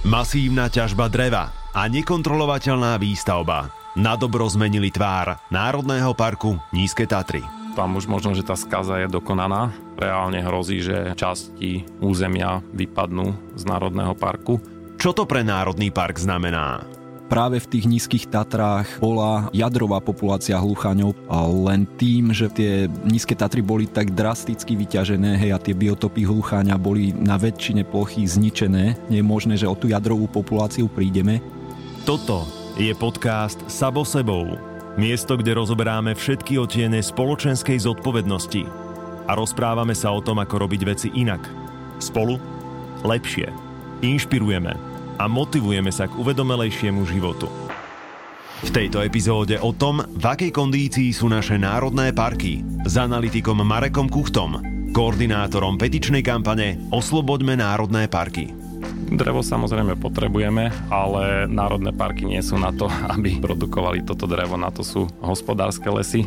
Masívna ťažba dreva a nekontrolovateľná výstavba na dobro zmenili tvár Národného parku Nízke Tatry. Tam už možno, že tá skaza je dokonaná. Reálne hrozí, že časti územia vypadnú z Národného parku. Čo to pre Národný park znamená? Práve v tých nízkych Tatrách bola jadrová populácia hluchaňov, len tým, že tie nízke Tatry boli tak drasticky vyťažené hej, a tie biotopy hlucháňa boli na väčšine plochy zničené, nie je možné, že o tú jadrovú populáciu prídeme. Toto je podcast Sabo sebou. Miesto, kde rozoberáme všetky otiene spoločenskej zodpovednosti a rozprávame sa o tom, ako robiť veci inak. Spolu lepšie. Inšpirujeme a motivujeme sa k uvedomelejšiemu životu. V tejto epizóde o tom, v akej kondícii sú naše národné parky s analytikom Marekom Kuchtom, koordinátorom petičnej kampane Osloboďme národné parky. Drevo samozrejme potrebujeme, ale národné parky nie sú na to, aby produkovali toto drevo, na to sú hospodárske lesy.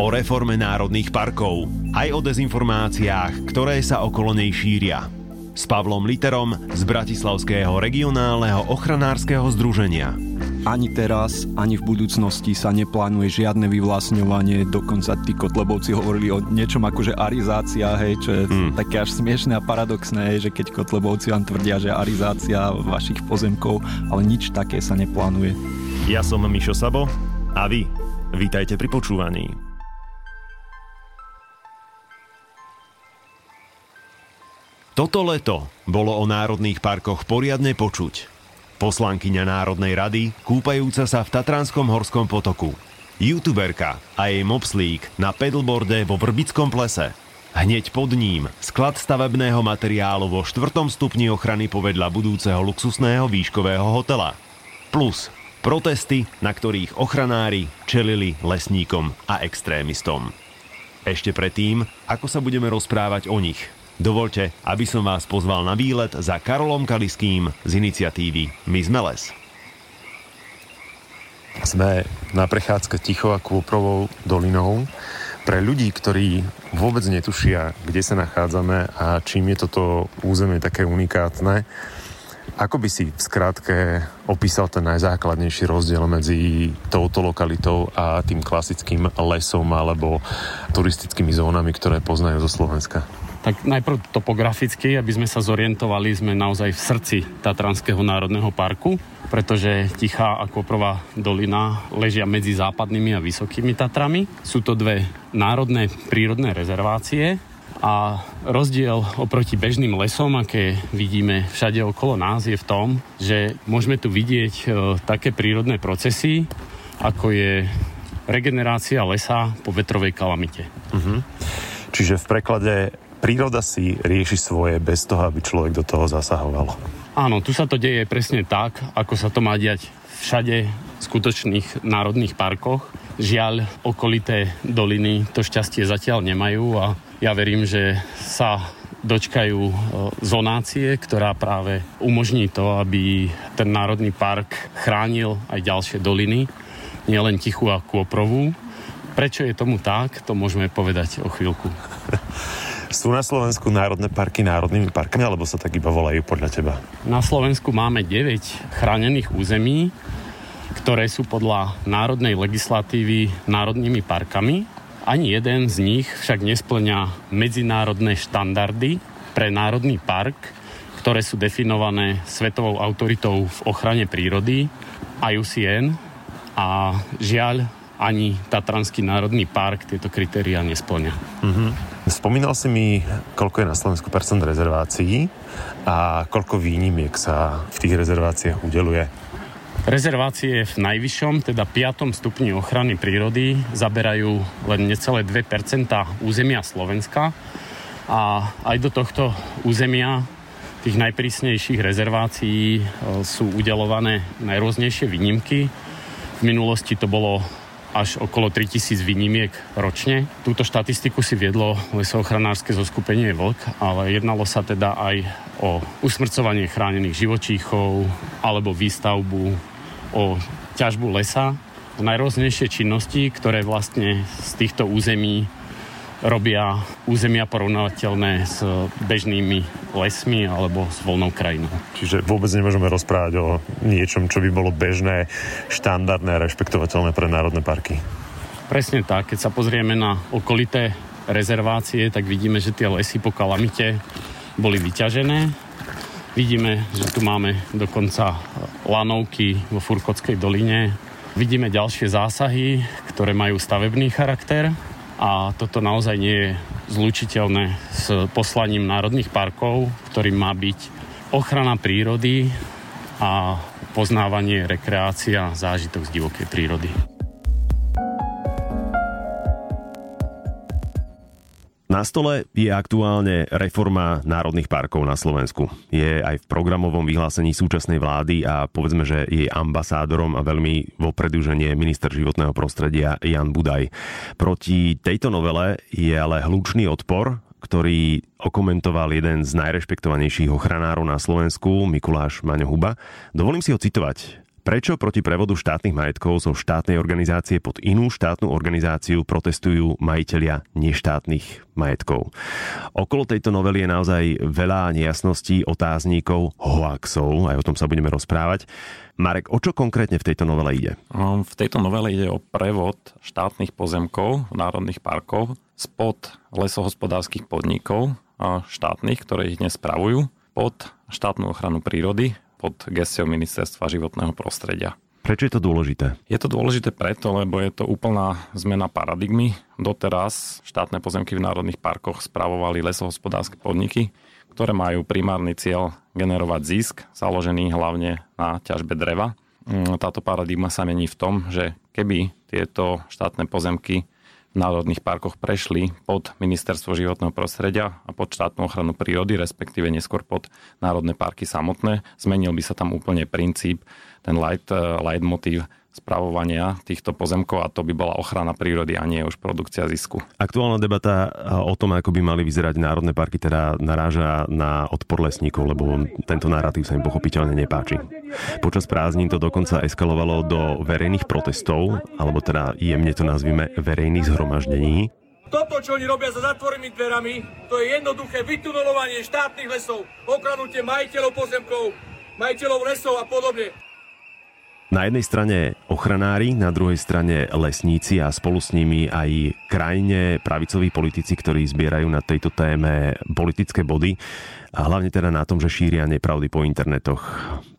O reforme národných parkov, aj o dezinformáciách, ktoré sa okolo nej šíria s Pavlom Literom z Bratislavského regionálneho ochranárskeho združenia. Ani teraz, ani v budúcnosti sa neplánuje žiadne vyvlastňovanie, dokonca tí Kotlebovci hovorili o niečom ako že arizácia, hej, čo je mm. také až smiešné a paradoxné, hej, že keď Kotlebovci vám tvrdia, že arizácia vašich pozemkov, ale nič také sa neplánuje. Ja som Mišo Sabo a vy, vítajte pri počúvaní. Toto leto bolo o národných parkoch poriadne počuť. Poslankyňa Národnej rady, kúpajúca sa v Tatranskom horskom potoku. Youtuberka a jej mopslík na pedalboarde vo Vrbickom plese. Hneď pod ním sklad stavebného materiálu vo štvrtom stupni ochrany povedľa budúceho luxusného výškového hotela. Plus protesty, na ktorých ochranári čelili lesníkom a extrémistom. Ešte predtým, ako sa budeme rozprávať o nich – Dovolte, aby som vás pozval na výlet za Karolom Kaliským z iniciatívy My sme les. Sme na prechádzke Ticho a Kôprovou dolinou. Pre ľudí, ktorí vôbec netušia, kde sa nachádzame a čím je toto územie také unikátne, ako by si v skratke opísal ten najzákladnejší rozdiel medzi touto lokalitou a tým klasickým lesom alebo turistickými zónami, ktoré poznajú zo Slovenska? Tak najprv topograficky, aby sme sa zorientovali, sme naozaj v srdci Tatranského národného parku, pretože Tichá a Koprová dolina ležia medzi západnými a vysokými Tatrami. Sú to dve národné prírodné rezervácie a rozdiel oproti bežným lesom, aké vidíme všade okolo nás, je v tom, že môžeme tu vidieť e, také prírodné procesy, ako je regenerácia lesa po vetrovej kalamite. Uh-huh. Čiže v preklade príroda si rieši svoje bez toho, aby človek do toho zasahoval. Áno, tu sa to deje presne tak, ako sa to má diať všade v skutočných národných parkoch. Žiaľ, okolité doliny to šťastie zatiaľ nemajú a ja verím, že sa dočkajú e, zonácie, ktorá práve umožní to, aby ten národný park chránil aj ďalšie doliny, nielen Tichu a Kôprovú. Prečo je tomu tak, to môžeme povedať o chvíľku. Sú na Slovensku národné parky národnými parkami, alebo sa tak iba volajú podľa teba? Na Slovensku máme 9 chránených území, ktoré sú podľa národnej legislatívy národnými parkami. Ani jeden z nich však nesplňa medzinárodné štandardy pre národný park, ktoré sú definované svetovou autoritou v ochrane prírody IUCN a žiaľ ani Tatranský národný park tieto kritéria nesplňa. Mm-hmm. Spomínal si mi, koľko je na Slovensku percent rezervácií a koľko výnimiek sa v tých rezerváciách udeluje. Rezervácie v najvyššom, teda 5. stupni ochrany prírody zaberajú len necelé 2% územia Slovenska a aj do tohto územia tých najprísnejších rezervácií e, sú udelované najrôznejšie výnimky. V minulosti to bolo až okolo 3000 výnimiek ročne. Túto štatistiku si viedlo lesoochranárske zoskupenie Vlk, ale jednalo sa teda aj o usmrcovanie chránených živočíchov alebo výstavbu, o ťažbu lesa, najrôznejšie činnosti, ktoré vlastne z týchto území robia územia porovnateľné s bežnými lesmi alebo s voľnou krajinou. Čiže vôbec nemôžeme rozprávať o niečom, čo by bolo bežné, štandardné a rešpektovateľné pre národné parky. Presne tak. Keď sa pozrieme na okolité rezervácie, tak vidíme, že tie lesy po kalamite boli vyťažené. Vidíme, že tu máme dokonca lanovky vo Furkotskej doline. Vidíme ďalšie zásahy, ktoré majú stavebný charakter a toto naozaj nie je zlučiteľné s poslaním národných parkov, ktorým má byť ochrana prírody a poznávanie, rekreácia, zážitok z divokej prírody. Na stole je aktuálne reforma národných parkov na Slovensku. Je aj v programovom vyhlásení súčasnej vlády a povedzme, že jej ambasádorom a veľmi vopredu, minister životného prostredia Jan Budaj. Proti tejto novele je ale hlučný odpor ktorý okomentoval jeden z najrešpektovanejších ochranárov na Slovensku, Mikuláš Maňo Huba. Dovolím si ho citovať. Prečo proti prevodu štátnych majetkov zo štátnej organizácie pod inú štátnu organizáciu protestujú majiteľia neštátnych majetkov? Okolo tejto novely je naozaj veľa nejasností, otázníkov, hoaxov, aj o tom sa budeme rozprávať. Marek, o čo konkrétne v tejto novele ide? No, v tejto novele ide o prevod štátnych pozemkov národných parkov spod lesohospodárskych podnikov štátnych, ktoré ich dnes spravujú, pod štátnu ochranu prírody pod gestiou Ministerstva životného prostredia. Prečo je to dôležité? Je to dôležité preto, lebo je to úplná zmena paradigmy. Doteraz štátne pozemky v národných parkoch spravovali lesohospodárske podniky, ktoré majú primárny cieľ generovať zisk, založený hlavne na ťažbe dreva. Mm, táto paradigma sa mení v tom, že keby tieto štátne pozemky národných parkoch prešli pod Ministerstvo životného prostredia a pod štátnu ochranu prírody, respektíve neskôr pod národné parky samotné. Zmenil by sa tam úplne princíp, ten light, eh, light motív spravovania týchto pozemkov a to by bola ochrana prírody a nie už produkcia zisku. Aktuálna debata o tom, ako by mali vyzerať národné parky, teda naráža na odpor lesníkov, lebo tento narratív sa im pochopiteľne nepáči. Počas prázdnin to dokonca eskalovalo do verejných protestov, alebo teda jemne to nazvime verejných zhromaždení. Toto, čo oni robia za zatvorenými dverami, to je jednoduché vytunelovanie štátnych lesov, okradnutie majiteľov pozemkov, majiteľov lesov a podobne. Na jednej strane ochranári, na druhej strane lesníci a spolu s nimi aj krajine pravicoví politici, ktorí zbierajú na tejto téme politické body a hlavne teda na tom, že šíria nepravdy po internetoch.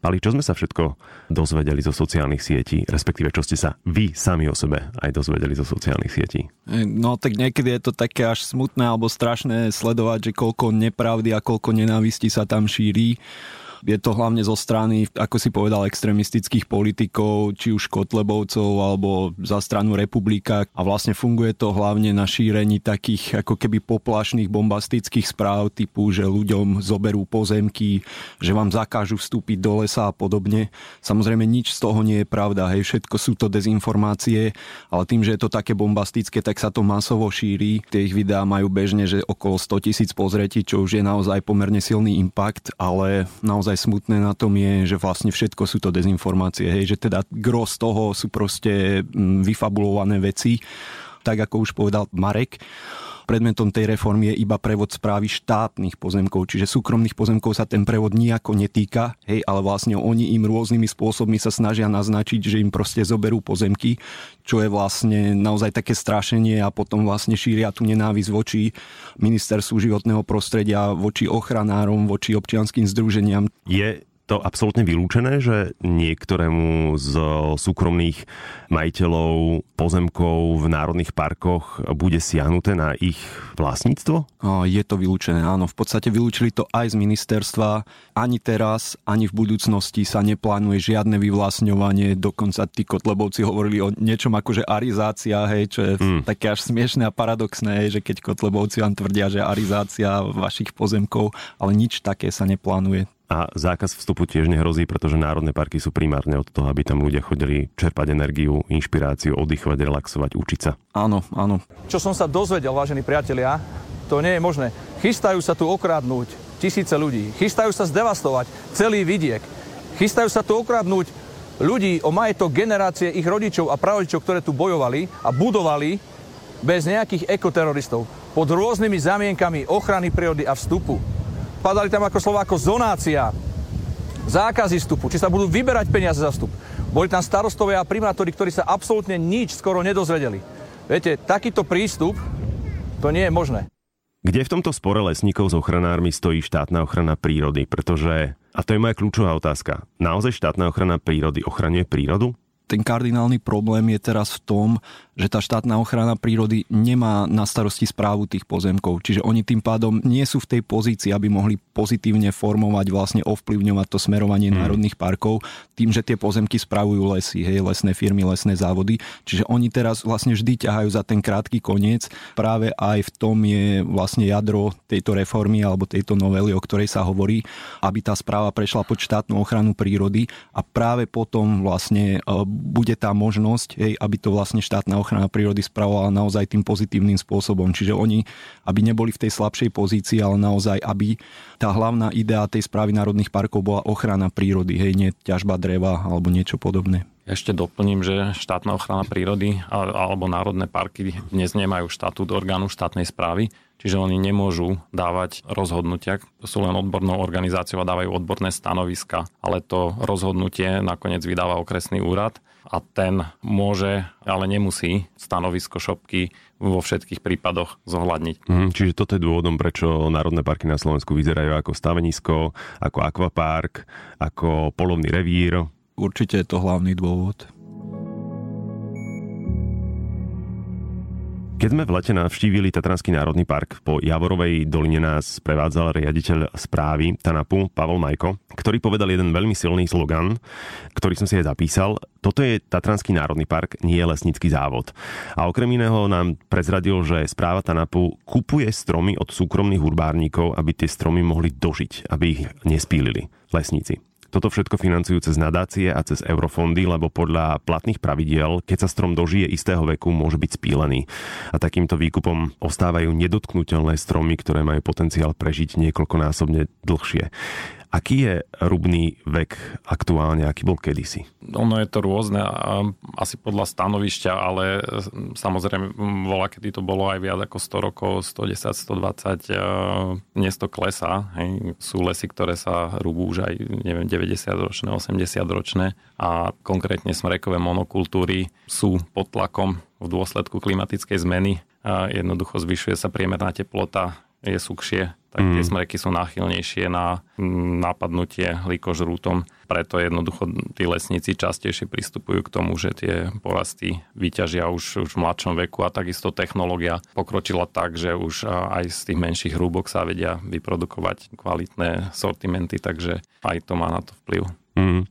Pali, čo sme sa všetko dozvedeli zo sociálnych sietí, respektíve čo ste sa vy sami o sebe aj dozvedeli zo sociálnych sietí? No tak niekedy je to také až smutné alebo strašné sledovať, že koľko nepravdy a koľko nenávistí sa tam šíri je to hlavne zo strany, ako si povedal, extremistických politikov, či už Kotlebovcov alebo za stranu Republika a vlastne funguje to hlavne na šírení takých ako keby poplašných bombastických správ typu, že ľuďom zoberú pozemky, že vám zakážu vstúpiť do lesa a podobne. Samozrejme nič z toho nie je pravda, hej, všetko sú to dezinformácie, ale tým, že je to také bombastické, tak sa to masovo šíri. Tie ich videá majú bežne, že okolo 100 tisíc pozretí, čo už je naozaj pomerne silný impact, ale naozaj naozaj smutné na tom je, že vlastne všetko sú to dezinformácie, hej, že teda gros toho sú proste mm, vyfabulované veci, tak ako už povedal Marek. Predmetom tej reformy je iba prevod správy štátnych pozemkov, čiže súkromných pozemkov sa ten prevod nejako netýka, hej, ale vlastne oni im rôznymi spôsobmi sa snažia naznačiť, že im proste zoberú pozemky, čo je vlastne naozaj také strašenie a potom vlastne šíria tú nenávisť voči ministerstvu životného prostredia, voči ochranárom, voči občianským združeniam. Je to absolútne vylúčené, že niektorému z súkromných majiteľov pozemkov v národných parkoch bude siahnuté na ich vlastníctvo? Je to vylúčené, áno. V podstate vylúčili to aj z ministerstva. Ani teraz, ani v budúcnosti sa neplánuje žiadne vyvlastňovanie. Dokonca tí Kotlebovci hovorili o niečom ako že arizácia, hej, čo je mm. také až smiešné a paradoxné, hej, že keď Kotlebovci vám tvrdia, že arizácia vašich pozemkov, ale nič také sa neplánuje a zákaz vstupu tiež nehrozí, pretože národné parky sú primárne od toho, aby tam ľudia chodili čerpať energiu, inšpiráciu, oddychovať, relaxovať, učiť sa. Áno, áno. Čo som sa dozvedel, vážení priatelia, to nie je možné. Chystajú sa tu okradnúť tisíce ľudí. Chystajú sa zdevastovať celý vidiek. Chystajú sa tu okradnúť ľudí o majetok generácie ich rodičov a pravičov, ktoré tu bojovali a budovali bez nejakých ekoteroristov. pod rôznymi zamienkami ochrany prírody a vstupu. Padali tam ako slova ako zonácia, zákazy vstupu, či sa budú vyberať peniaze za vstup. Boli tam starostovia a primátori, ktorí sa absolútne nič skoro nedozvedeli. Viete, takýto prístup, to nie je možné. Kde v tomto spore lesníkov s ochranármi stojí štátna ochrana prírody? Pretože, a to je moja kľúčová otázka, naozaj štátna ochrana prírody ochraňuje prírodu? ten kardinálny problém je teraz v tom, že tá štátna ochrana prírody nemá na starosti správu tých pozemkov. Čiže oni tým pádom nie sú v tej pozícii, aby mohli pozitívne formovať, vlastne ovplyvňovať to smerovanie hmm. národných parkov tým, že tie pozemky spravujú lesy, hej, lesné firmy, lesné závody. Čiže oni teraz vlastne vždy ťahajú za ten krátky koniec. Práve aj v tom je vlastne jadro tejto reformy alebo tejto novely, o ktorej sa hovorí, aby tá správa prešla pod štátnu ochranu prírody a práve potom vlastne e, bude tá možnosť, hej, aby to vlastne štátna ochrana prírody spravovala naozaj tým pozitívnym spôsobom. Čiže oni, aby neboli v tej slabšej pozícii, ale naozaj, aby tá hlavná idea tej správy národných parkov bola ochrana prírody, hej, nie ťažba dreva alebo niečo podobné. Ešte doplním, že štátna ochrana prírody alebo národné parky dnes nemajú štatút orgánu štátnej správy, čiže oni nemôžu dávať rozhodnutia, sú len odbornou organizáciou a dávajú odborné stanoviska, ale to rozhodnutie nakoniec vydáva okresný úrad a ten môže, ale nemusí stanovisko šopky vo všetkých prípadoch zohľadniť. Mm, čiže toto je dôvodom, prečo národné parky na Slovensku vyzerajú ako stavenisko, ako akvapark, ako polovný revír. Určite je to hlavný dôvod. Keď sme v lete navštívili Tatranský národný park, po Javorovej doline nás prevádzal riaditeľ správy Tanapu Pavel Majko, ktorý povedal jeden veľmi silný slogan, ktorý som si aj zapísal. Toto je Tatranský národný park, nie je lesnícky závod. A okrem iného nám prezradil, že správa Tanapu kupuje stromy od súkromných urbárníkov, aby tie stromy mohli dožiť, aby ich nespílili lesníci. Toto všetko financujú cez nadácie a cez eurofondy, lebo podľa platných pravidiel, keď sa strom dožije istého veku, môže byť spílený. A takýmto výkupom ostávajú nedotknutelné stromy, ktoré majú potenciál prežiť niekoľkonásobne dlhšie. Aký je rubný vek aktuálne, aký bol kedysi? Ono je to rôzne, asi podľa stanovišťa, ale samozrejme volá, kedy to bolo aj viac ako 100 rokov, 110, 120, e, dnes to klesá. Hej. Sú lesy, ktoré sa rúbú už aj neviem, 90 ročné, 80 ročné a konkrétne smrekové monokultúry sú pod tlakom v dôsledku klimatickej zmeny. Jednoducho zvyšuje sa priemerná teplota, je sukšie, tak mm. tie smreky sú náchylnejšie na napadnutie likožrútom. Preto jednoducho tí lesníci častejšie pristupujú k tomu, že tie porasty vyťažia už, už v mladšom veku a takisto technológia pokročila tak, že už aj z tých menších hrúbok sa vedia vyprodukovať kvalitné sortimenty, takže aj to má na to vplyv. Mm.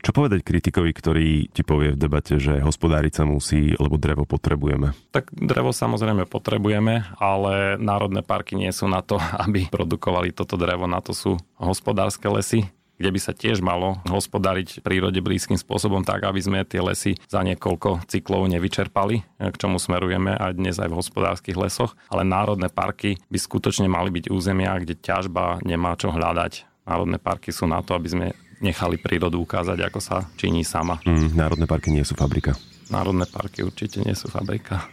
Čo povedať kritikovi, ktorý ti povie v debate, že hospodáriť sa musí, lebo drevo potrebujeme? Tak drevo samozrejme potrebujeme, ale národné parky nie sú na to, aby produkovali toto drevo. Na to sú hospodárske lesy, kde by sa tiež malo hospodariť prírode blízkym spôsobom tak, aby sme tie lesy za niekoľko cyklov nevyčerpali, k čomu smerujeme aj dnes aj v hospodárskych lesoch. Ale národné parky by skutočne mali byť územia, kde ťažba nemá čo hľadať. Národné parky sú na to, aby sme nechali prírodu ukázať, ako sa činí sama. Mm, národné parky nie sú fabrika. Národné parky určite nie sú fabrika.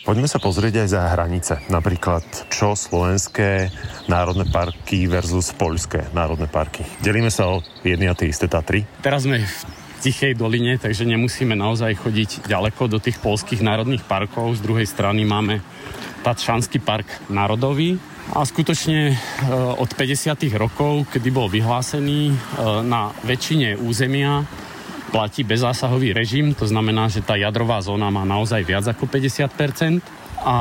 Poďme sa pozrieť aj za hranice. Napríklad, čo slovenské národné parky versus poľské národné parky. Delíme sa o jedny a tie isté Tatry. Teraz sme v Tichej doline, takže nemusíme naozaj chodiť ďaleko do tých polských národných parkov. Z druhej strany máme Tatšanský park národový, a skutočne e, od 50. rokov, kedy bol vyhlásený e, na väčšine územia platí bezásahový režim, to znamená, že tá jadrová zóna má naozaj viac ako 50% a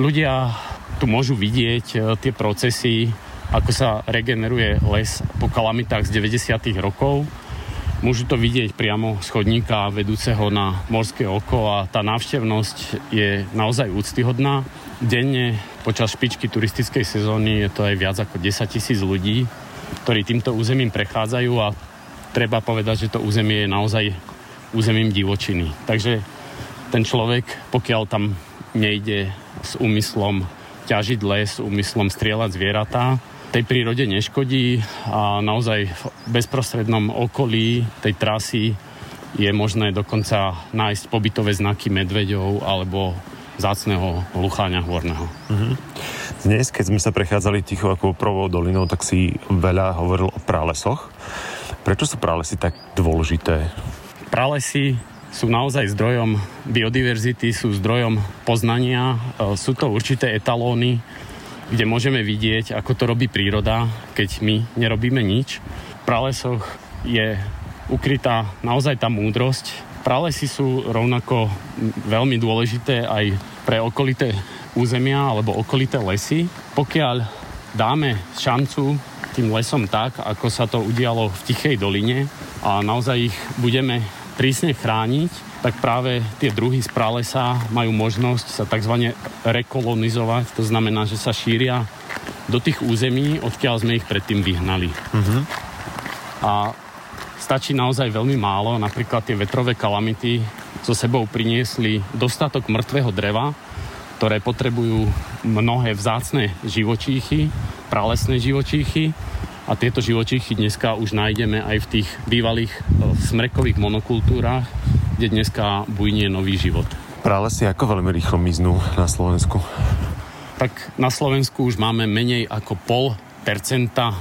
ľudia tu môžu vidieť e, tie procesy, ako sa regeneruje les po kalamitách z 90. rokov. Môžu to vidieť priamo z chodníka vedúceho na morské oko a tá návštevnosť je naozaj úctyhodná. Denne počas špičky turistickej sezóny je to aj viac ako 10 tisíc ľudí, ktorí týmto územím prechádzajú a treba povedať, že to územie je naozaj územím divočiny. Takže ten človek, pokiaľ tam nejde s úmyslom ťažiť les, úmyslom strieľať zvieratá, tej prírode neškodí a naozaj v bezprostrednom okolí tej trasy je možné dokonca nájsť pobytové znaky medveďov alebo zácného lucháňa horného. Mm-hmm. Dnes, keď sme sa prechádzali ticho ako prvou dolinou, tak si veľa hovoril o pralesoch. Prečo sú pralesy tak dôležité? Pralesy sú naozaj zdrojom biodiverzity, sú zdrojom poznania, e, sú to určité etalóny, kde môžeme vidieť, ako to robí príroda, keď my nerobíme nič. V pralesoch je ukrytá naozaj tá múdrosť. Pralesy sú rovnako veľmi dôležité aj pre okolité územia alebo okolité lesy. Pokiaľ dáme šancu tým lesom tak, ako sa to udialo v Tichej doline a naozaj ich budeme prísne chrániť, tak práve tie druhy z pralesa majú možnosť sa tzv. rekolonizovať. To znamená, že sa šíria do tých území, odkiaľ sme ich predtým vyhnali. Uh-huh. A stačí naozaj veľmi málo. Napríklad tie vetrové kalamity so sebou priniesli dostatok mŕtvého dreva, ktoré potrebujú mnohé vzácne živočíchy, pralesné živočíchy a tieto živočíchy dneska už nájdeme aj v tých bývalých e, smrekových monokultúrach, kde dneska bujnie nový život. Pralesy ako veľmi rýchlo miznú na Slovensku? Tak na Slovensku už máme menej ako pol percenta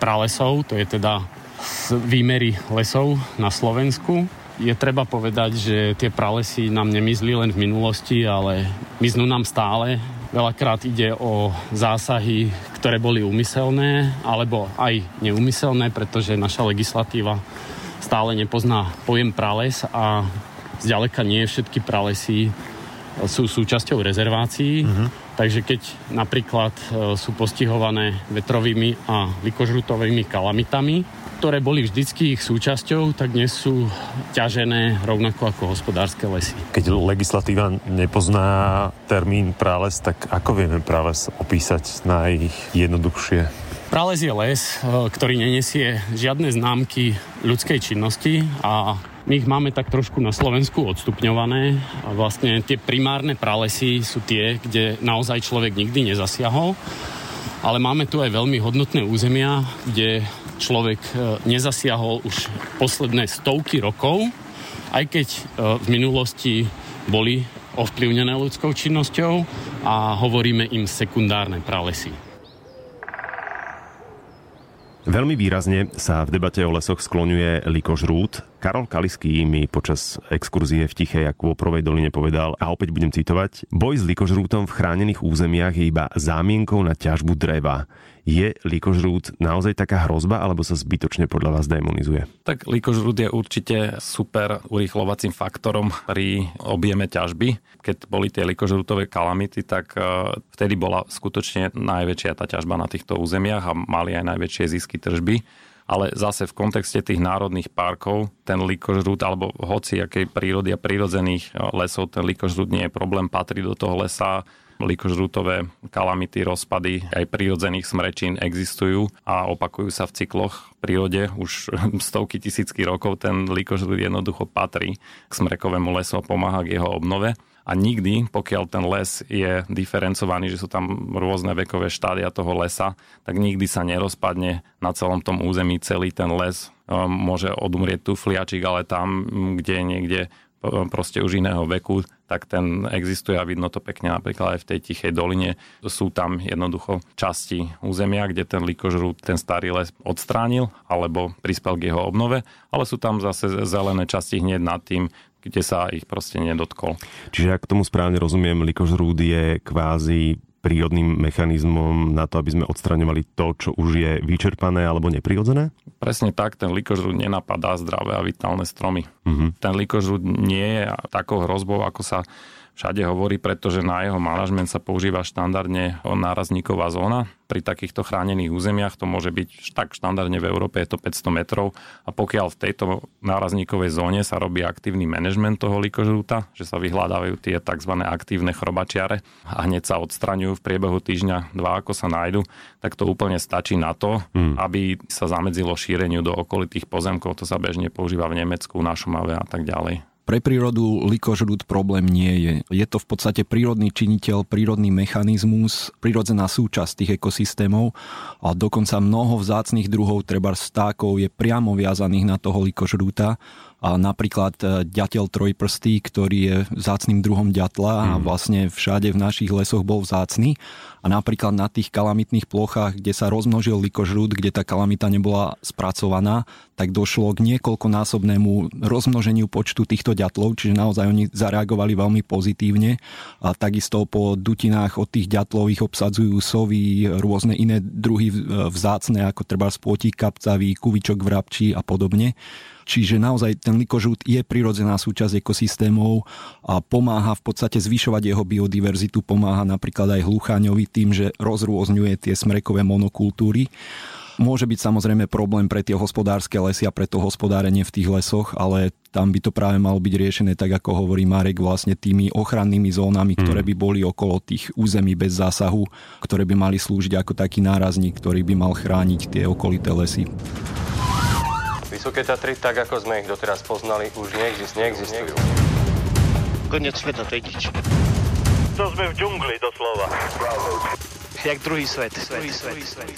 pralesov, to je teda z výmery lesov na Slovensku. Je treba povedať, že tie pralesy nám nemizli len v minulosti, ale miznú nám stále. Veľakrát ide o zásahy, ktoré boli úmyselné, alebo aj neúmyselné, pretože naša legislatíva stále nepozná pojem prales a zďaleka nie všetky pralesy sú súčasťou rezervácií. Uh-huh. Takže keď napríklad e, sú postihované vetrovými a vykožrutovými kalamitami, ktoré boli vždycky ich súčasťou, tak dnes sú ťažené rovnako ako hospodárske lesy. Keď legislatíva nepozná termín prales, tak ako vieme prales opísať najjednoduchšie? Prales je les, e, ktorý nenesie žiadne známky ľudskej činnosti a my ich máme tak trošku na Slovensku odstupňované a vlastne tie primárne pralesy sú tie, kde naozaj človek nikdy nezasiahol ale máme tu aj veľmi hodnotné územia, kde človek e, nezasiahol už posledné stovky rokov, aj keď e, v minulosti boli ovplyvnené ľudskou činnosťou a hovoríme im sekundárne pralesy. Veľmi výrazne sa v debate o lesoch skloňuje Likoš Rút. Karol Kaliský mi počas exkurzie v Tichej a Kôprovej doline povedal, a opäť budem citovať, boj s likožrútom v chránených územiach je iba zámienkou na ťažbu dreva. Je likožrút naozaj taká hrozba, alebo sa zbytočne podľa vás demonizuje? Tak likožrút je určite super urýchlovacím faktorom pri objeme ťažby. Keď boli tie likožrútové kalamity, tak e, vtedy bola skutočne najväčšia tá ťažba na týchto územiach a mali aj najväčšie zisky tržby ale zase v kontexte tých národných parkov ten likožrút alebo hoci akej prírody a prírodzených e, lesov ten likožrút nie je problém, patrí do toho lesa, likožrútové kalamity, rozpady aj prírodzených smrečín existujú a opakujú sa v cykloch v prírode už stovky tisícky rokov. Ten likožrút jednoducho patrí k smrekovému lesu a pomáha k jeho obnove. A nikdy, pokiaľ ten les je diferencovaný, že sú tam rôzne vekové štádia toho lesa, tak nikdy sa nerozpadne na celom tom území celý ten les. Ehm, môže odumrieť tu fliačik, ale tam, kde je niekde proste už iného veku, tak ten existuje a vidno to pekne napríklad aj v tej tichej doline. Sú tam jednoducho časti územia, kde ten likožrút ten starý les odstránil alebo prispel k jeho obnove, ale sú tam zase zelené časti hneď nad tým, kde sa ich proste nedotkol. Čiže ak tomu správne rozumiem, likožrúd je kvázi prírodným mechanizmom na to, aby sme odstraňovali to, čo už je vyčerpané alebo neprirodzené? Presne tak, ten likožrúd nenapadá zdravé a vitálne stromy. Uh-huh. Ten likožrúd nie je takou hrozbou, ako sa všade hovorí, pretože na jeho manažment sa používa štandardne nárazníková zóna. Pri takýchto chránených územiach to môže byť tak štandardne v Európe je to 500 metrov a pokiaľ v tejto nárazníkovej zóne sa robí aktívny manažment toho likožrúta, že sa vyhľadávajú tie tzv. aktívne chrobačiare a hneď sa odstraňujú v priebehu týždňa dva, ako sa nájdu, tak to úplne stačí na to, hmm. aby sa zamedzilo šíreniu do okolitých pozemkov. To sa bežne používa v Nemecku, na Šumave a tak ďalej. Pre prírodu likožrút problém nie je. Je to v podstate prírodný činiteľ, prírodný mechanizmus, prírodzená súčasť tých ekosystémov a dokonca mnoho vzácných druhov, treba vtákov, je priamo viazaných na toho likožrúta A napríklad e, ďateľ trojprstý, ktorý je vzácným druhom ďatla a mhm. vlastne všade v našich lesoch bol vzácný. A napríklad na tých kalamitných plochách, kde sa rozmnožil likožrút, kde tá kalamita nebola spracovaná, tak došlo k niekoľkonásobnému rozmnoženiu počtu týchto ďatlov, čiže naozaj oni zareagovali veľmi pozitívne. A takisto po dutinách od tých ďatlov ich obsadzujú sovy, rôzne iné druhy vzácne, ako treba spôtik kapcavý, kuvičok vrabčí a podobne. Čiže naozaj ten likožút je prirodzená súčasť ekosystémov a pomáha v podstate zvyšovať jeho biodiverzitu, pomáha napríklad aj hlucháňovi tým, že rozrôzňuje tie smrekové monokultúry. Môže byť samozrejme problém pre tie hospodárske lesy a pre to hospodárenie v tých lesoch, ale tam by to práve malo byť riešené tak, ako hovorí Marek, vlastne tými ochrannými zónami, hmm. ktoré by boli okolo tých území bez zásahu, ktoré by mali slúžiť ako taký nárazník, ktorý by mal chrániť tie okolité lesy. Vysoké Tatry, tak ako sme ich doteraz poznali, už neexist, neexistujú. Konec sveta, to je nič. To sme v džungli, doslova. Jak druhý svet. Druhý svet. svet.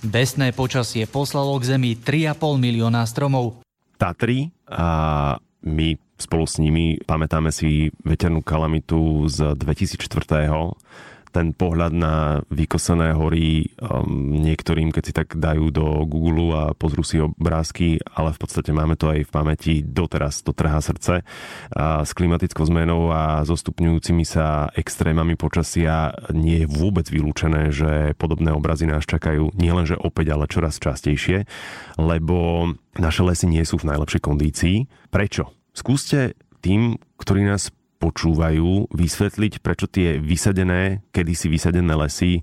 Besné počasie poslalo k Zemi 3,5 milióna stromov. Tatry a my spolu s nimi pamätáme si veternú kalamitu z 2004 ten pohľad na vykosené hory um, niektorým, keď si tak dajú do Google a pozrú si obrázky, ale v podstate máme to aj v pamäti, doteraz to trhá srdce. A s klimatickou zmenou a zostupňujúcimi sa extrémami počasia nie je vôbec vylúčené, že podobné obrazy nás čakajú nielenže opäť, ale čoraz častejšie, lebo naše lesy nie sú v najlepšej kondícii. Prečo? Skúste tým, ktorí nás počúvajú, vysvetliť, prečo tie vysadené, kedysi vysadené lesy,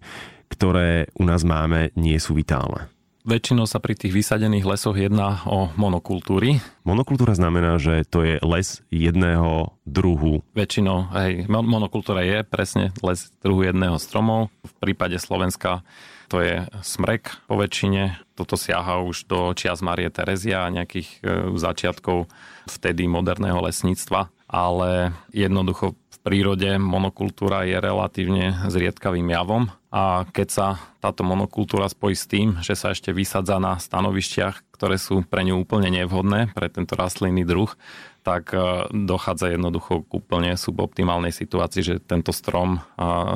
ktoré u nás máme, nie sú vitálne. Väčšinou sa pri tých vysadených lesoch jedná o monokultúry. Monokultúra znamená, že to je les jedného druhu. Väčšinou, hej, monokultúra je presne les druhu jedného stromov. V prípade Slovenska to je smrek po väčšine. Toto siaha už do čias Marie Terezia a nejakých e, začiatkov vtedy moderného lesníctva ale jednoducho v prírode monokultúra je relatívne zriedkavým javom a keď sa táto monokultúra spojí s tým, že sa ešte vysadza na stanovišťach, ktoré sú pre ňu úplne nevhodné, pre tento rastlinný druh, tak e, dochádza jednoducho k úplne suboptimálnej situácii, že tento strom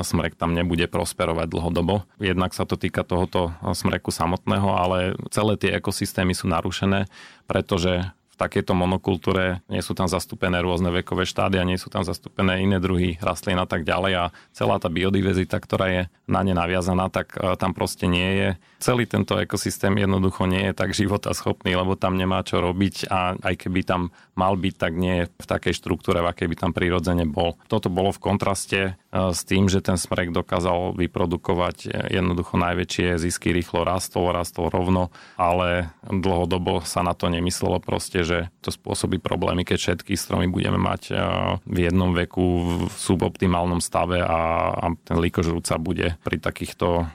smrek tam nebude prosperovať dlhodobo. Jednak sa to týka tohoto smreku samotného, ale celé tie ekosystémy sú narušené, pretože takejto monokultúre nie sú tam zastúpené rôzne vekové štádia, nie sú tam zastúpené iné druhy rastlín a tak ďalej a celá tá biodiverzita, ktorá je na ne naviazaná, tak e, tam proste nie je. Celý tento ekosystém jednoducho nie je tak života schopný, lebo tam nemá čo robiť a aj keby tam mal byť, tak nie v takej štruktúre, v akej by tam prirodzene bol. Toto bolo v kontraste e, s tým, že ten smrek dokázal vyprodukovať e, jednoducho najväčšie zisky, rýchlo rastol, rastol rovno, ale dlhodobo sa na to nemyslelo proste, že to spôsobí problémy, keď všetky stromy budeme mať eh, v jednom veku v suboptimálnom stave a, ten líkožrút sa bude pri takýchto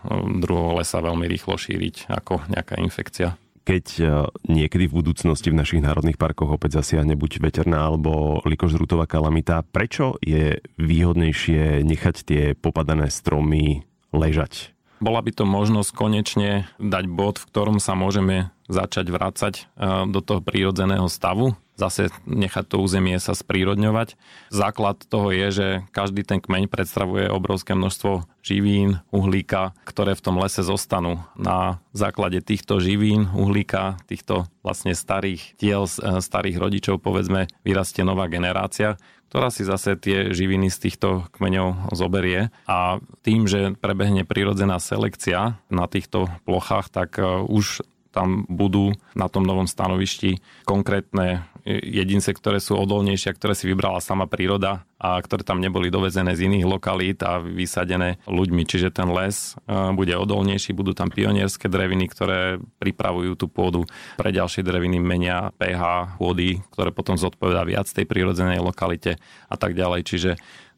druhoch lesa veľmi rýchlo šíriť ako nejaká infekcia keď eh, niekedy v budúcnosti v našich národných parkoch opäť zasiahne buď veterná alebo likožrútová kalamita, prečo je výhodnejšie nechať tie popadané stromy ležať? Bola by to možnosť konečne dať bod, v ktorom sa môžeme začať vrácať e, do toho prírodzeného stavu, zase nechať to územie sa sprírodňovať. Základ toho je, že každý ten kmeň predstavuje obrovské množstvo živín, uhlíka, ktoré v tom lese zostanú. Na základe týchto živín, uhlíka, týchto vlastne starých tiel, e, starých rodičov, povedzme, vyrastie nová generácia, ktorá si zase tie živiny z týchto kmeňov zoberie a tým, že prebehne prirodzená selekcia na týchto plochách, tak e, už tam budú na tom novom stanovišti konkrétne jedince, ktoré sú odolnejšie, ktoré si vybrala sama príroda a ktoré tam neboli dovezené z iných lokalít a vysadené ľuďmi. Čiže ten les e, bude odolnejší, budú tam pionierské dreviny, ktoré pripravujú tú pôdu. Pre ďalšie dreviny menia pH pôdy, ktoré potom zodpovedá viac tej prírodzenej lokalite a tak ďalej. Čiže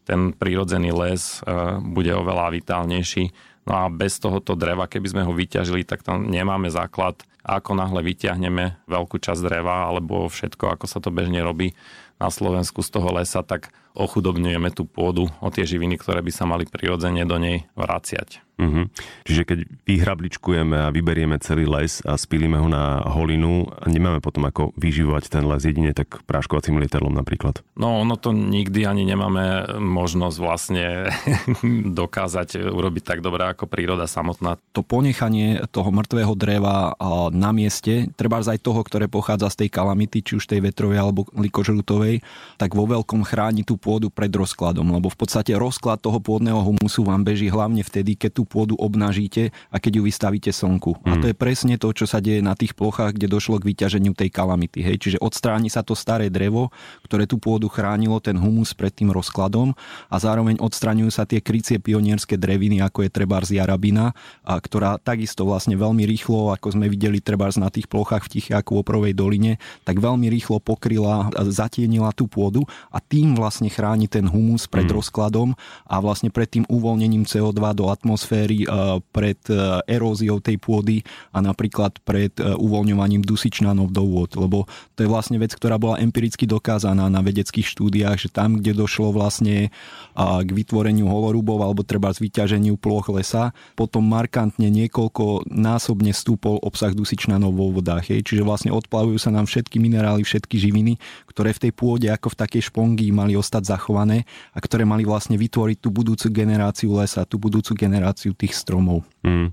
ten prírodzený les e, bude oveľa vitálnejší. No a bez tohoto dreva, keby sme ho vyťažili, tak tam nemáme základ ako náhle vyťahneme veľkú časť dreva alebo všetko, ako sa to bežne robí, na Slovensku z toho lesa, tak ochudobňujeme tú pôdu o tie živiny, ktoré by sa mali prirodzene do nej vraciať. Mm-hmm. Čiže keď vyhrabličkujeme a vyberieme celý les a spílime ho na holinu a nemáme potom ako vyživovať ten les jedine tak práškovacím lietadlom napríklad. No ono to nikdy ani nemáme možnosť vlastne dokázať urobiť tak dobre ako príroda samotná. To ponechanie toho mŕtvého dreva na mieste, treba aj toho, ktoré pochádza z tej kalamity, či už tej vetrovej alebo likožrutovej, tak vo veľkom chráni tú pôdu pred rozkladom, lebo v podstate rozklad toho pôdneho humusu vám beží hlavne vtedy, keď tú pôdu obnažíte a keď ju vystavíte slnku. Mm. A to je presne to, čo sa deje na tých plochách, kde došlo k vyťaženiu tej kalamity. Hej. Čiže odstráni sa to staré drevo, ktoré tú pôdu chránilo, ten humus pred tým rozkladom a zároveň odstraňujú sa tie krycie pionierské dreviny, ako je trebárs jarabina, a ktorá takisto vlastne veľmi rýchlo, ako sme videli trebárs na tých plochách v Tiché a Kôprovej doline, tak veľmi rýchlo pokryla, zatienila tú pôdu a tým vlastne chráni ten humus pred mm. rozkladom a vlastne pred tým uvoľnením CO2 do atmosféry atmosféry pred e, eróziou tej pôdy a napríklad pred e, uvoľňovaním dusičnanov do vôd, lebo to je vlastne vec, ktorá bola empiricky dokázaná na vedeckých štúdiách, že tam, kde došlo vlastne k vytvoreniu holorubov alebo treba z vyťaženiu ploch lesa, potom markantne niekoľko násobne stúpol obsah dusičnanov vo vodách. Hej. Čiže vlastne odplavujú sa nám všetky minerály, všetky živiny, ktoré v tej pôde ako v takej špongi mali ostať zachované a ktoré mali vlastne vytvoriť tú budúcu generáciu lesa, tú budúcu generáciu tých stromov. Mm.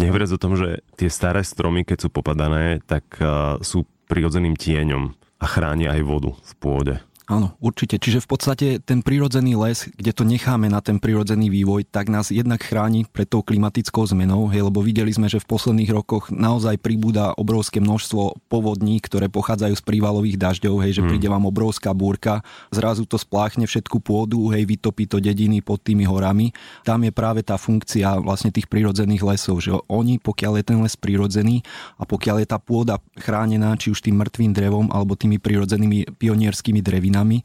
Nehovoriac o tom, že tie staré stromy, keď sú popadané, tak uh, sú prirodzeným tieňom a chránia aj vodu v pôde. Áno, určite. Čiže v podstate ten prírodzený les, kde to necháme na ten prírodzený vývoj, tak nás jednak chráni pred tou klimatickou zmenou, hej, lebo videli sme, že v posledných rokoch naozaj pribúda obrovské množstvo povodní, ktoré pochádzajú z prívalových dažďov, hej, že mm. príde vám obrovská búrka, zrazu to spláchne všetku pôdu, hej, vytopí to dediny pod tými horami. Tam je práve tá funkcia vlastne tých prírodzených lesov, že oni, pokiaľ je ten les prírodzený a pokiaľ je tá pôda chránená či už tým mŕtvým drevom alebo tými prírodzenými pionierskými drevinami, Miami.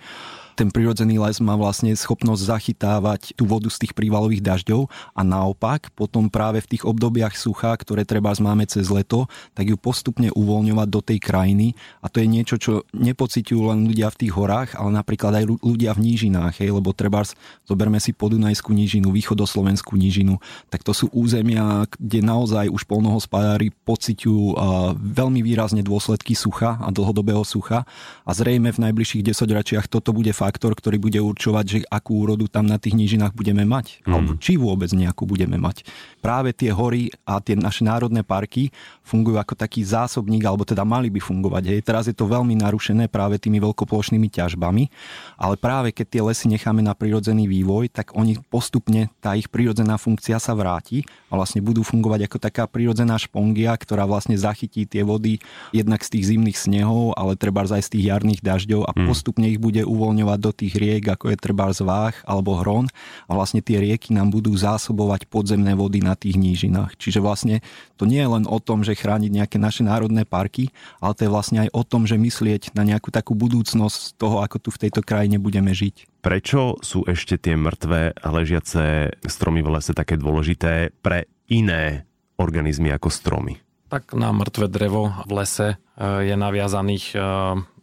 Ten prirodzený les má vlastne schopnosť zachytávať tú vodu z tých prívalových dažďov a naopak potom práve v tých obdobiach sucha, ktoré treba máme cez leto, tak ju postupne uvoľňovať do tej krajiny. A to je niečo, čo nepociťujú len ľudia v tých horách, ale napríklad aj ľudia v nížinách, hej, lebo treba zoberme si Podunajskú nížinu, východoslovenskú nížinu, tak to sú územia, kde naozaj už polnohospodári pociťujú veľmi výrazne dôsledky sucha a dlhodobého sucha. A zrejme v najbližších desaťročiach toto bude fakt faktor, ktorý bude určovať, že akú úrodu tam na tých nížinách budeme mať, mm. alebo či vôbec nejakú budeme mať. Práve tie hory a tie naše národné parky fungujú ako taký zásobník, alebo teda mali by fungovať. Hej. Teraz je to veľmi narušené práve tými veľkoplošnými ťažbami, ale práve keď tie lesy necháme na prirodzený vývoj, tak oni postupne, tá ich prirodzená funkcia sa vráti a vlastne budú fungovať ako taká prirodzená špongia, ktorá vlastne zachytí tie vody jednak z tých zimných snehov, ale treba aj z tých jarných dažďov a mm. postupne ich bude uvoľňovať do tých riek, ako je treba zvách alebo hron a vlastne tie rieky nám budú zásobovať podzemné vody na tých nížinách. Čiže vlastne to nie je len o tom, že chrániť nejaké naše národné parky, ale to je vlastne aj o tom, že myslieť na nejakú takú budúcnosť toho, ako tu v tejto krajine budeme žiť. Prečo sú ešte tie mŕtve a ležiace stromy v lese také dôležité pre iné organizmy ako stromy? Tak na mŕtve drevo v lese eh, je naviazaných eh,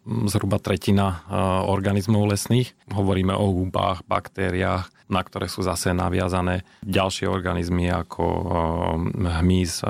zhruba tretina organizmov lesných. Hovoríme o húbách, baktériách, na ktoré sú zase naviazané ďalšie organizmy ako hmyz,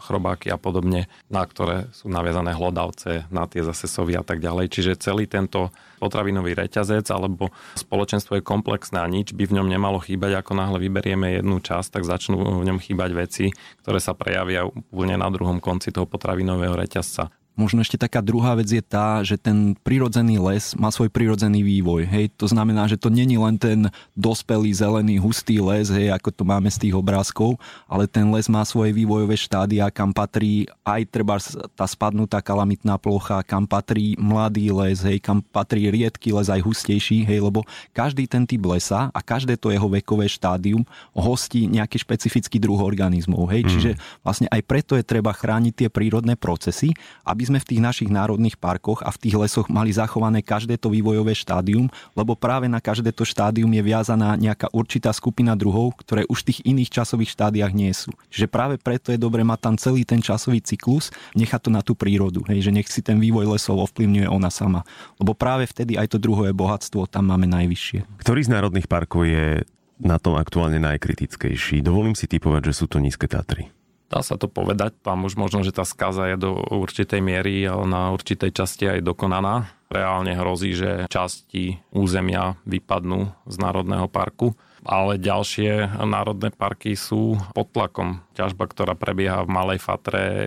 chrobáky a podobne, na ktoré sú naviazané hlodavce, na tie zase sovy a tak ďalej. Čiže celý tento potravinový reťazec alebo spoločenstvo je komplexné a nič by v ňom nemalo chýbať. Ako náhle vyberieme jednu časť, tak začnú v ňom chýbať veci, ktoré sa prejavia úplne na druhom konci toho potravinového reťazca. Možno ešte taká druhá vec je tá, že ten prírodzený les má svoj prírodzený vývoj. Hej? To znamená, že to není len ten dospelý, zelený, hustý les, hej, ako to máme z tých obrázkov, ale ten les má svoje vývojové štádia, kam patrí aj treba tá spadnutá kalamitná plocha, kam patrí mladý les, hej, kam patrí riedky les aj hustejší, hej, lebo každý ten typ lesa a každé to jeho vekové štádium hostí nejaký špecifický druh organizmov. Hej? Mm. Čiže vlastne aj preto je treba chrániť tie prírodné procesy, aby sme v tých našich národných parkoch a v tých lesoch mali zachované každé to vývojové štádium, lebo práve na každé to štádium je viazaná nejaká určitá skupina druhov, ktoré už v tých iných časových štádiách nie sú. Čiže práve preto je dobre mať tam celý ten časový cyklus, nechať to na tú prírodu, hej, že nech si ten vývoj lesov ovplyvňuje ona sama. Lebo práve vtedy aj to druhové bohatstvo tam máme najvyššie. Ktorý z národných parkov je na tom aktuálne najkritickejší? Dovolím si typovať, že sú to nízke Tatry. Dá sa to povedať, tam už možno, že tá skaza je do určitej miery, ale na určitej časti aj dokonaná. Reálne hrozí, že časti územia vypadnú z Národného parku ale ďalšie národné parky sú pod tlakom. Ťažba, ktorá prebieha v Malej Fatre,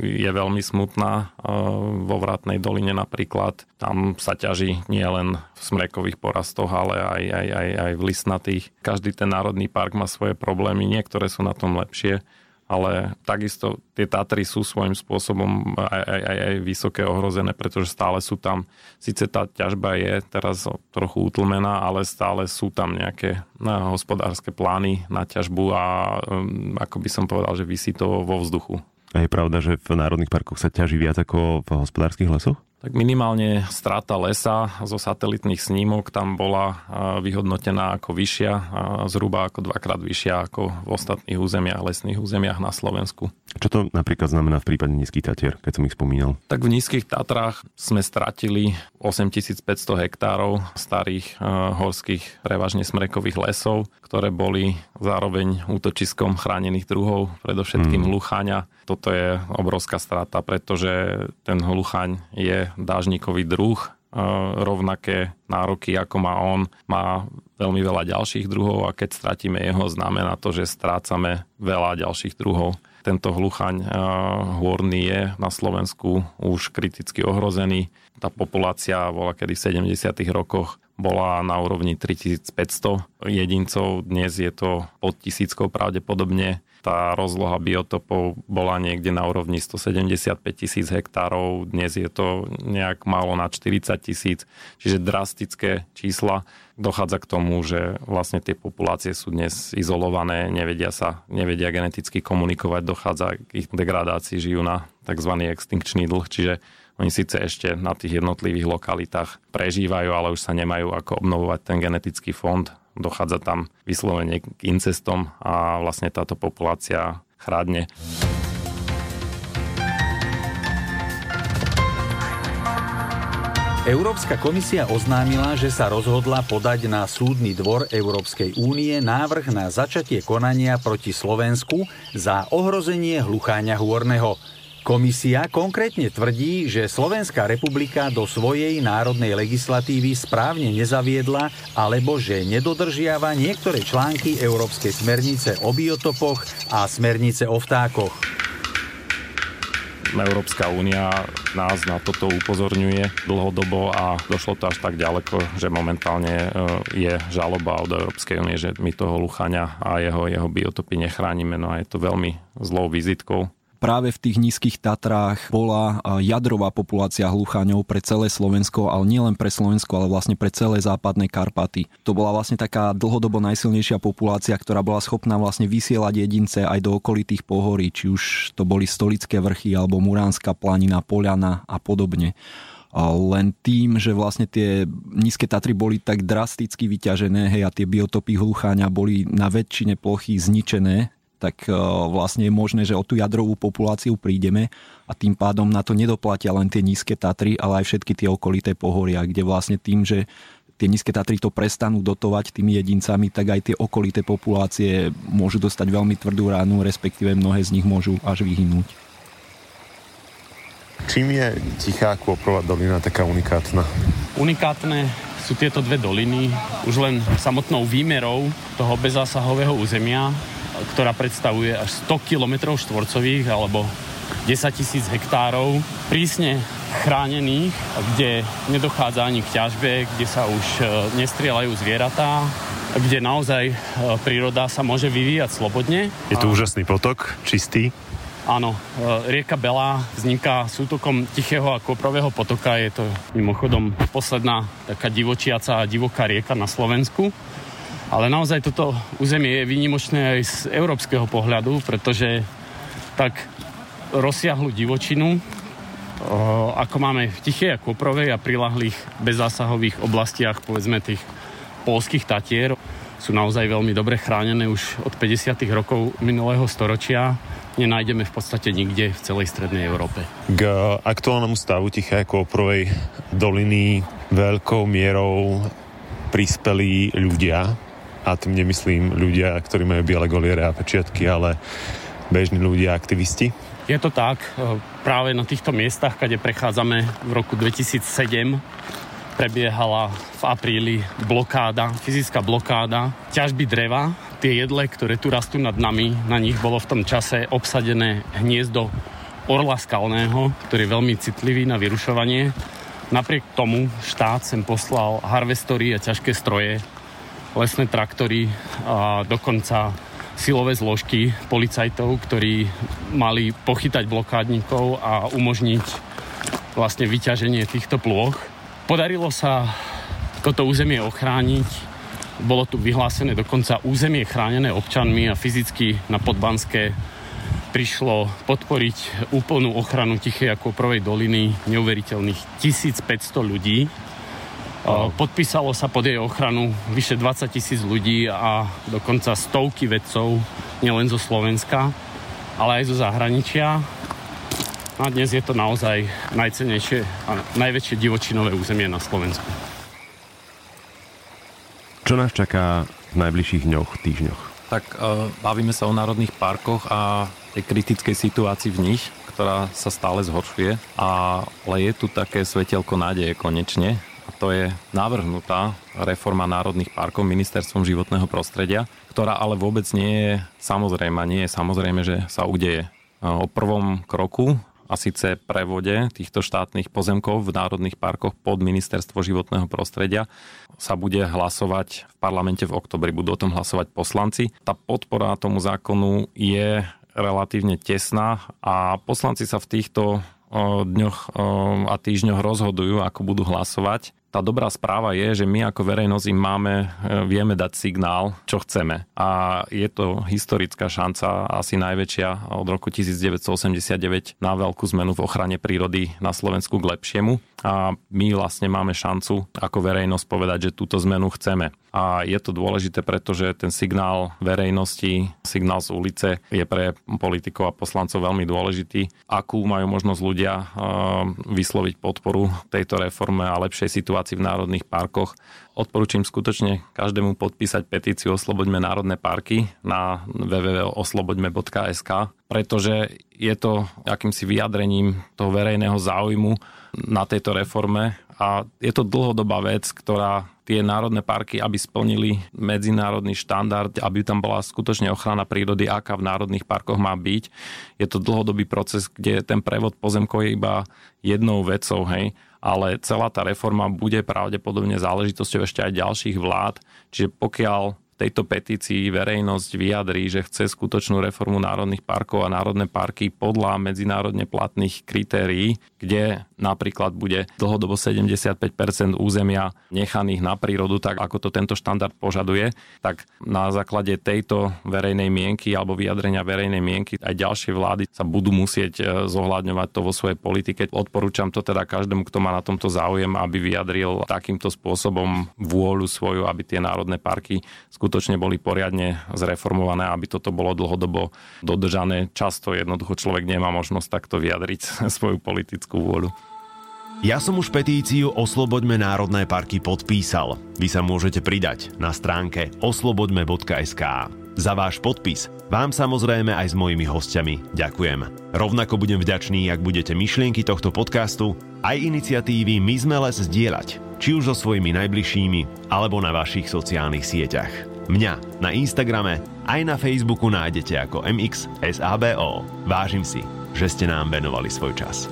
je veľmi smutná. Vo Vratnej doline napríklad. Tam sa ťaží nie len v smrekových porastoch, ale aj, aj, aj, aj v lisnatých. Každý ten národný park má svoje problémy, niektoré sú na tom lepšie ale takisto tie Tatry sú svojím spôsobom aj, aj, aj, aj vysoké ohrozené, pretože stále sú tam, síce tá ťažba je teraz trochu utlmená, ale stále sú tam nejaké na, hospodárske plány na ťažbu a um, ako by som povedal, že vysí to vo vzduchu. A je pravda, že v národných parkoch sa ťaží viac ako v hospodárskych lesoch? Tak minimálne strata lesa zo satelitných snímok tam bola vyhodnotená ako vyššia, zhruba ako dvakrát vyššia ako v ostatných územiach, lesných územiach na Slovensku. Čo to napríklad znamená v prípade nízkych Tatier, keď som ich spomínal? Tak v nízkych Tatrách sme stratili 8500 hektárov starých horských, prevažne smrekových lesov, ktoré boli zároveň útočiskom chránených druhov, predovšetkým hmm. hlucháňa. Toto je obrovská strata, pretože ten hluchaň je dážnikový druh, e, rovnaké nároky, ako má on, má veľmi veľa ďalších druhov a keď stratíme jeho, znamená to, že strácame veľa ďalších druhov. Tento hluchaň hôrny je na Slovensku už kriticky ohrozený. Tá populácia bola kedy v 70. rokoch bola na úrovni 3500 jedincov, dnes je to pod tisíckou pravdepodobne tá rozloha biotopov bola niekde na úrovni 175 tisíc hektárov, dnes je to nejak málo na 40 tisíc, čiže drastické čísla. Dochádza k tomu, že vlastne tie populácie sú dnes izolované, nevedia sa, nevedia geneticky komunikovať, dochádza k ich degradácii, žijú na tzv. extinkčný dlh, čiže oni síce ešte na tých jednotlivých lokalitách prežívajú, ale už sa nemajú ako obnovovať ten genetický fond dochádza tam vyslovene k incestom a vlastne táto populácia chrádne. Európska komisia oznámila, že sa rozhodla podať na súdny dvor Európskej únie návrh na začatie konania proti Slovensku za ohrozenie hlucháňa hôrneho. Komisia konkrétne tvrdí, že Slovenská republika do svojej národnej legislatívy správne nezaviedla alebo že nedodržiava niektoré články Európskej smernice o biotopoch a smernice o vtákoch. Európska únia nás na toto upozorňuje dlhodobo a došlo to až tak ďaleko, že momentálne e, je žaloba od Európskej únie, že my toho luchania a jeho, jeho biotopy nechránime. No a je to veľmi zlou vizitkou práve v tých nízkych Tatrách bola jadrová populácia hlucháňov pre celé Slovensko, ale nielen pre Slovensko, ale vlastne pre celé západné Karpaty. To bola vlastne taká dlhodobo najsilnejšia populácia, ktorá bola schopná vlastne vysielať jedince aj do okolitých pohorí, či už to boli Stolické vrchy alebo Muránska planina, Poliana a podobne len tým, že vlastne tie nízke Tatry boli tak drasticky vyťažené hej, a tie biotopy hlucháňa boli na väčšine plochy zničené, tak e, vlastne je možné, že o tú jadrovú populáciu prídeme a tým pádom na to nedoplatia len tie nízke Tatry, ale aj všetky tie okolité pohoria, kde vlastne tým, že tie nízke Tatry to prestanú dotovať tými jedincami, tak aj tie okolité populácie môžu dostať veľmi tvrdú ránu, respektíve mnohé z nich môžu až vyhynúť. Čím je Tichá Kôprová dolina taká unikátna? Unikátne sú tieto dve doliny už len samotnou výmerou toho bezásahového územia ktorá predstavuje až 100 km štvorcových alebo 10 tisíc hektárov prísne chránených, kde nedochádza ani k ťažbe, kde sa už e, nestrieľajú zvieratá, kde naozaj e, príroda sa môže vyvíjať slobodne. Je tu úžasný potok, čistý. Áno, e, rieka Bela vzniká sútokom Tichého a Koprového potoka. Je to mimochodom posledná taká divočiaca a divoká rieka na Slovensku. Ale naozaj toto územie je výnimočné aj z európskeho pohľadu, pretože tak rozsiahlu divočinu ako máme v Tichej a Koprovej a prilahlých bezzásahových oblastiach, povedzme tých polských Tatier, sú naozaj veľmi dobre chránené už od 50. rokov minulého storočia. Nenájdeme v podstate nikde v celej strednej Európe. K aktuálnemu stavu Tichej a Koprovej doliny veľkou mierou prispeli ľudia, a tým nemyslím ľudia, ktorí majú biele goliere a pečiatky, ale bežní ľudia, aktivisti? Je to tak. E, práve na týchto miestach, kde prechádzame v roku 2007, prebiehala v apríli blokáda, fyzická blokáda ťažby dreva. Tie jedle, ktoré tu rastú nad nami, na nich bolo v tom čase obsadené hniezdo orla skalného, ktorý je veľmi citlivý na vyrušovanie. Napriek tomu štát sem poslal harvestory a ťažké stroje, lesné traktory a dokonca silové zložky policajtov, ktorí mali pochytať blokádnikov a umožniť vlastne vyťaženie týchto plôch. Podarilo sa toto územie ochrániť. Bolo tu vyhlásené dokonca územie chránené občanmi a fyzicky na Podbanské prišlo podporiť úplnú ochranu Tichej ako prvej doliny neuveriteľných 1500 ľudí Podpísalo sa pod jej ochranu vyše 20 tisíc ľudí a dokonca stovky vedcov, nielen zo Slovenska, ale aj zo zahraničia. A dnes je to naozaj najcenejšie a najväčšie divočinové územie na Slovensku. Čo nás čaká v najbližších dňoch, týždňoch? Tak uh, bavíme sa o národných parkoch a tej kritickej situácii v nich, ktorá sa stále zhoršuje. Ale je tu také svetelko nádeje konečne, a to je navrhnutá reforma národných parkov ministerstvom životného prostredia, ktorá ale vôbec nie je samozrejme, nie je samozrejme, že sa udeje. O prvom kroku a síce prevode týchto štátnych pozemkov v národných parkoch pod ministerstvo životného prostredia sa bude hlasovať v parlamente v oktobri. Budú o tom hlasovať poslanci. Tá podpora tomu zákonu je relatívne tesná a poslanci sa v týchto dňoch a týždňoch rozhodujú, ako budú hlasovať tá dobrá správa je, že my ako verejnosť im máme, e, vieme dať signál, čo chceme. A je to historická šanca, asi najväčšia od roku 1989 na veľkú zmenu v ochrane prírody na Slovensku k lepšiemu. A my vlastne máme šancu ako verejnosť povedať, že túto zmenu chceme. A je to dôležité, pretože ten signál verejnosti, signál z ulice je pre politikov a poslancov veľmi dôležitý. Akú majú možnosť ľudia e, vysloviť podporu tejto reforme a lepšej situácii v národných parkoch. Odporúčam skutočne každému podpísať petíciu Osloboďme národné parky na www.osloboďme.sk, pretože je to akýmsi vyjadrením toho verejného záujmu na tejto reforme a je to dlhodobá vec, ktorá tie národné parky, aby splnili medzinárodný štandard, aby tam bola skutočne ochrana prírody, aká v národných parkoch má byť. Je to dlhodobý proces, kde ten prevod pozemkov je iba jednou vecou, hej ale celá tá reforma bude pravdepodobne záležitosťou ešte aj ďalších vlád. Čiže pokiaľ tejto petícii verejnosť vyjadrí, že chce skutočnú reformu národných parkov a národné parky podľa medzinárodne platných kritérií, kde napríklad bude dlhodobo 75% územia nechaných na prírodu, tak ako to tento štandard požaduje, tak na základe tejto verejnej mienky alebo vyjadrenia verejnej mienky aj ďalšie vlády sa budú musieť e, zohľadňovať to vo svojej politike. Odporúčam to teda každému, kto má na tomto záujem, aby vyjadril takýmto spôsobom vôľu svoju, aby tie národné parky skutočne boli poriadne zreformované, aby toto bolo dlhodobo dodržané. Často jednoducho človek nemá možnosť takto vyjadriť svoju politickú vôľu. Ja som už petíciu Osloboďme národné parky podpísal. Vy sa môžete pridať na stránke osloboďme.sk. Za váš podpis vám samozrejme aj s mojimi hostiami ďakujem. Rovnako budem vďačný, ak budete myšlienky tohto podcastu aj iniciatívy My sme les zdieľať, či už so svojimi najbližšími, alebo na vašich sociálnych sieťach. Mňa na Instagrame aj na Facebooku nájdete ako MXSABO. Vážim si, že ste nám venovali svoj čas.